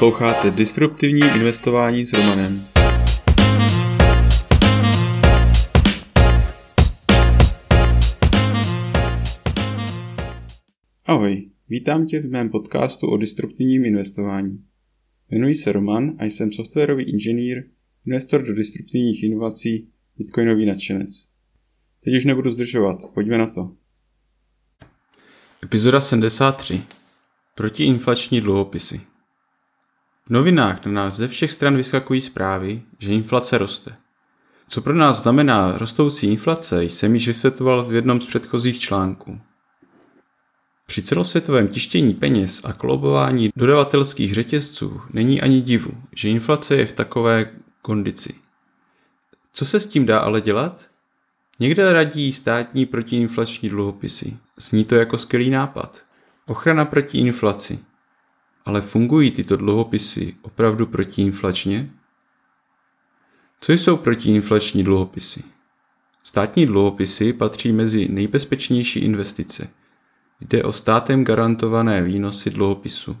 Posloucháte Disruptivní investování s Romanem. Ahoj, vítám tě v mém podcastu o disruptivním investování. Jmenuji se Roman a jsem softwarový inženýr, investor do disruptivních inovací, bitcoinový nadšenec. Teď už nebudu zdržovat, pojďme na to. Epizoda 73. Protiinflační dluhopisy. V novinách na nás ze všech stran vyskakují zprávy, že inflace roste. Co pro nás znamená rostoucí inflace, jsem již vysvětloval v jednom z předchozích článků. Při celosvětovém tištění peněz a kolobování dodavatelských řetězců není ani divu, že inflace je v takové kondici. Co se s tím dá ale dělat? Někde radí státní protiinflační dluhopisy. Zní to jako skvělý nápad. Ochrana proti inflaci. Ale fungují tyto dluhopisy opravdu protiinflačně? Co jsou protiinflační dluhopisy? Státní dluhopisy patří mezi nejbezpečnější investice. Jde o státem garantované výnosy dluhopisu.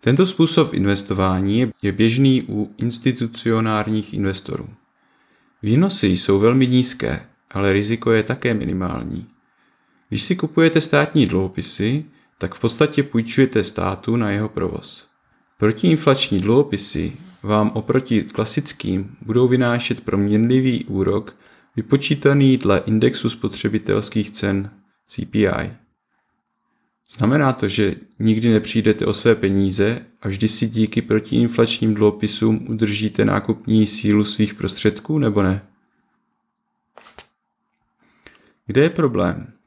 Tento způsob investování je běžný u institucionárních investorů. Výnosy jsou velmi nízké, ale riziko je také minimální. Když si kupujete státní dluhopisy, tak v podstatě půjčujete státu na jeho provoz. Protiinflační dluhopisy vám oproti klasickým budou vynášet proměnlivý úrok vypočítaný dle indexu spotřebitelských cen CPI. Znamená to, že nikdy nepřijdete o své peníze a vždy si díky protiinflačním dluhopisům udržíte nákupní sílu svých prostředků nebo ne? Kde je problém?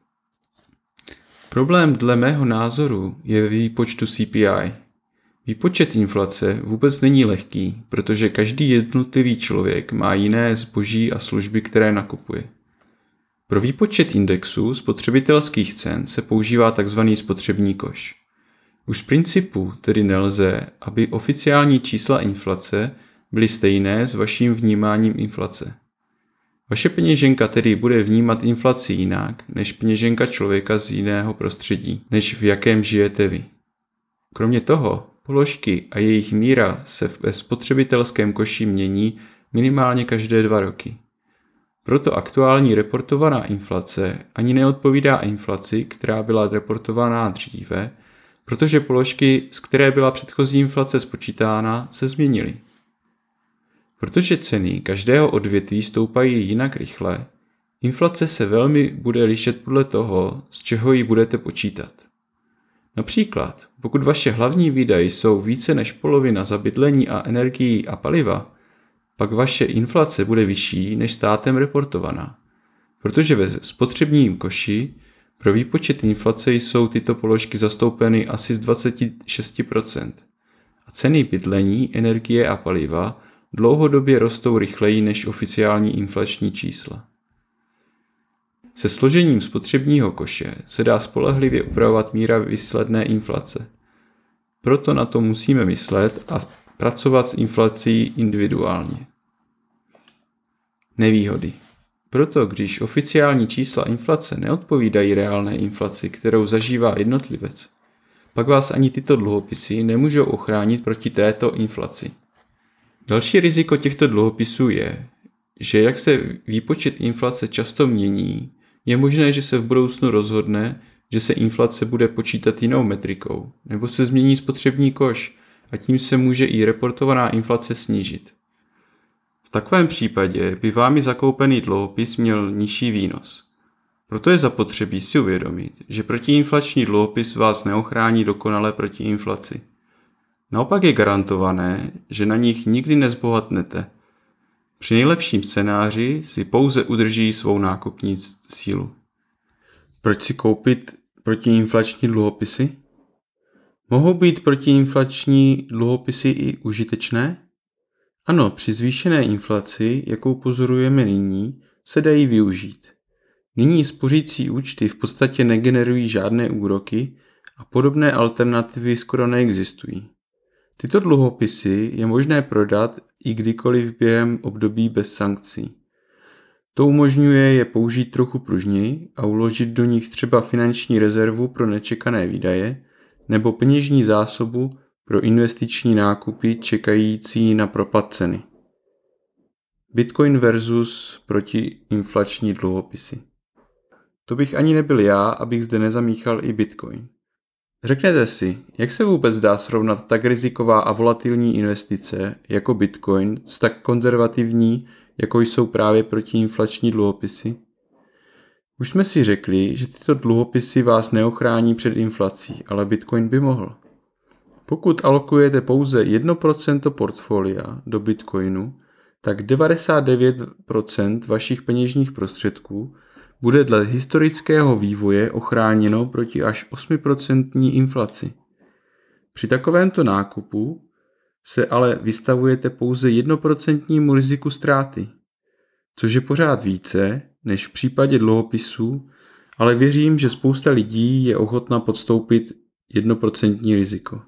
Problém dle mého názoru je v výpočtu CPI. Výpočet inflace vůbec není lehký, protože každý jednotlivý člověk má jiné zboží a služby, které nakupuje. Pro výpočet indexu spotřebitelských cen se používá tzv. spotřební koš. Už z principu tedy nelze, aby oficiální čísla inflace byly stejné s vaším vnímáním inflace. Vaše peněženka tedy bude vnímat inflaci jinak než peněženka člověka z jiného prostředí, než v jakém žijete vy. Kromě toho, položky a jejich míra se ve spotřebitelském koši mění minimálně každé dva roky. Proto aktuální reportovaná inflace ani neodpovídá inflaci, která byla reportovaná dříve, protože položky, z které byla předchozí inflace spočítána, se změnily. Protože ceny každého odvětví stoupají jinak rychle, inflace se velmi bude lišet podle toho, z čeho ji budete počítat. Například, pokud vaše hlavní výdaje jsou více než polovina za bydlení a energii a paliva, pak vaše inflace bude vyšší než státem reportovaná. Protože ve spotřebním koši pro výpočet inflace jsou tyto položky zastoupeny asi z 26%. A ceny bydlení, energie a paliva dlouhodobě rostou rychleji než oficiální inflační čísla. Se složením spotřebního koše se dá spolehlivě upravovat míra výsledné inflace. Proto na to musíme myslet a pracovat s inflací individuálně. Nevýhody. Proto, když oficiální čísla inflace neodpovídají reálné inflaci, kterou zažívá jednotlivec, pak vás ani tyto dluhopisy nemůžou ochránit proti této inflaci. Další riziko těchto dluhopisů je, že jak se výpočet inflace často mění, je možné, že se v budoucnu rozhodne, že se inflace bude počítat jinou metrikou, nebo se změní spotřební koš a tím se může i reportovaná inflace snížit. V takovém případě by vámi zakoupený dluhopis měl nižší výnos. Proto je zapotřebí si uvědomit, že protiinflační dluhopis vás neochrání dokonale proti inflaci. Naopak je garantované, že na nich nikdy nezbohatnete. Při nejlepším scénáři si pouze udrží svou nákupní sílu. Proč si koupit protiinflační dluhopisy? Mohou být protiinflační dluhopisy i užitečné? Ano, při zvýšené inflaci, jakou pozorujeme nyní, se dají využít. Nyní spořící účty v podstatě negenerují žádné úroky a podobné alternativy skoro neexistují. Tyto dluhopisy je možné prodat i kdykoliv během období bez sankcí. To umožňuje je použít trochu pružněji a uložit do nich třeba finanční rezervu pro nečekané výdaje nebo peněžní zásobu pro investiční nákupy čekající na propad ceny. Bitcoin versus protiinflační dluhopisy. To bych ani nebyl já, abych zde nezamíchal i Bitcoin. Řeknete si, jak se vůbec dá srovnat tak riziková a volatilní investice jako Bitcoin s tak konzervativní, jako jsou právě protiinflační dluhopisy? Už jsme si řekli, že tyto dluhopisy vás neochrání před inflací, ale Bitcoin by mohl. Pokud alokujete pouze 1% portfolia do Bitcoinu, tak 99% vašich peněžních prostředků bude dle historického vývoje ochráněno proti až 8% inflaci. Při takovémto nákupu se ale vystavujete pouze 1% riziku ztráty, což je pořád více než v případě dluhopisů, ale věřím, že spousta lidí je ochotna podstoupit 1% riziko.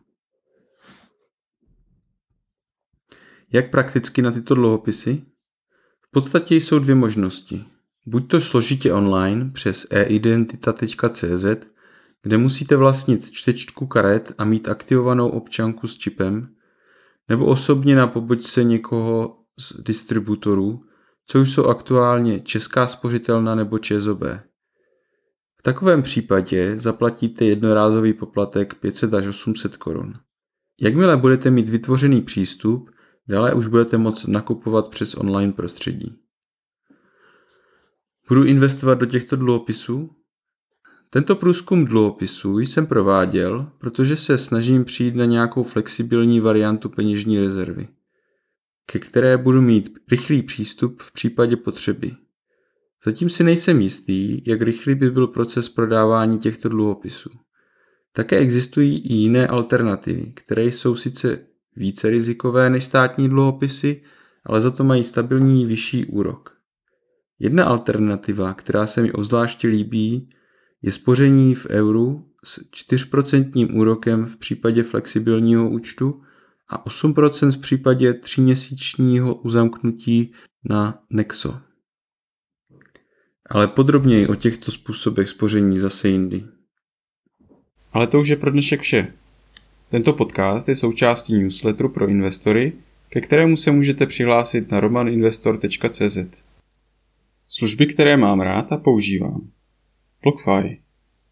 Jak prakticky na tyto dluhopisy? V podstatě jsou dvě možnosti. Buď to složitě online přes e-identita.cz, kde musíte vlastnit čtečku karet a mít aktivovanou občanku s čipem, nebo osobně na pobočce někoho z distributorů, což jsou aktuálně Česká spořitelna nebo ČSOB. V takovém případě zaplatíte jednorázový poplatek 500 až 800 korun. Jakmile budete mít vytvořený přístup, dále už budete moct nakupovat přes online prostředí. Budu investovat do těchto dluhopisů? Tento průzkum dluhopisů jsem prováděl, protože se snažím přijít na nějakou flexibilní variantu peněžní rezervy, ke které budu mít rychlý přístup v případě potřeby. Zatím si nejsem jistý, jak rychlý by byl proces prodávání těchto dluhopisů. Také existují i jiné alternativy, které jsou sice více rizikové než státní dluhopisy, ale za to mají stabilní vyšší úrok. Jedna alternativa, která se mi obzvláště líbí, je spoření v euru s 4% úrokem v případě flexibilního účtu a 8% v případě tříměsíčního uzamknutí na Nexo. Ale podrobněji o těchto způsobech spoření zase jindy. Ale to už je pro dnešek vše. Tento podcast je součástí newsletteru pro investory, ke kterému se můžete přihlásit na romaninvestor.cz. Služby, které mám rád a používám. BlockFi.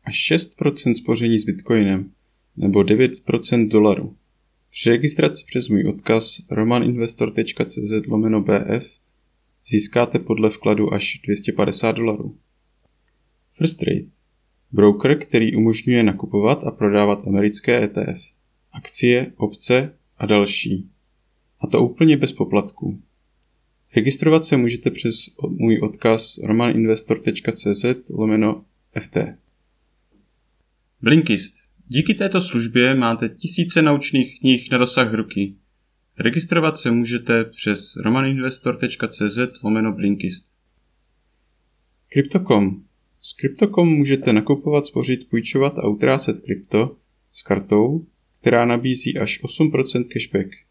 Až 6% spoření s Bitcoinem nebo 9% dolaru. Při registraci přes můj odkaz romaninvestor.cz lomeno BF získáte podle vkladu až 250 dolarů. First Trade. Broker, který umožňuje nakupovat a prodávat americké ETF, akcie, opce a další. A to úplně bez poplatků. Registrovat se můžete přes můj odkaz romaninvestor.cz lomeno FT. Blinkist. Díky této službě máte tisíce naučných knih na dosah ruky. Registrovat se můžete přes romaninvestor.cz lomeno Blinkist. Crypto.com. S Crypto.com můžete nakupovat, spořit, půjčovat a utrácet krypto s kartou, která nabízí až 8% cashback.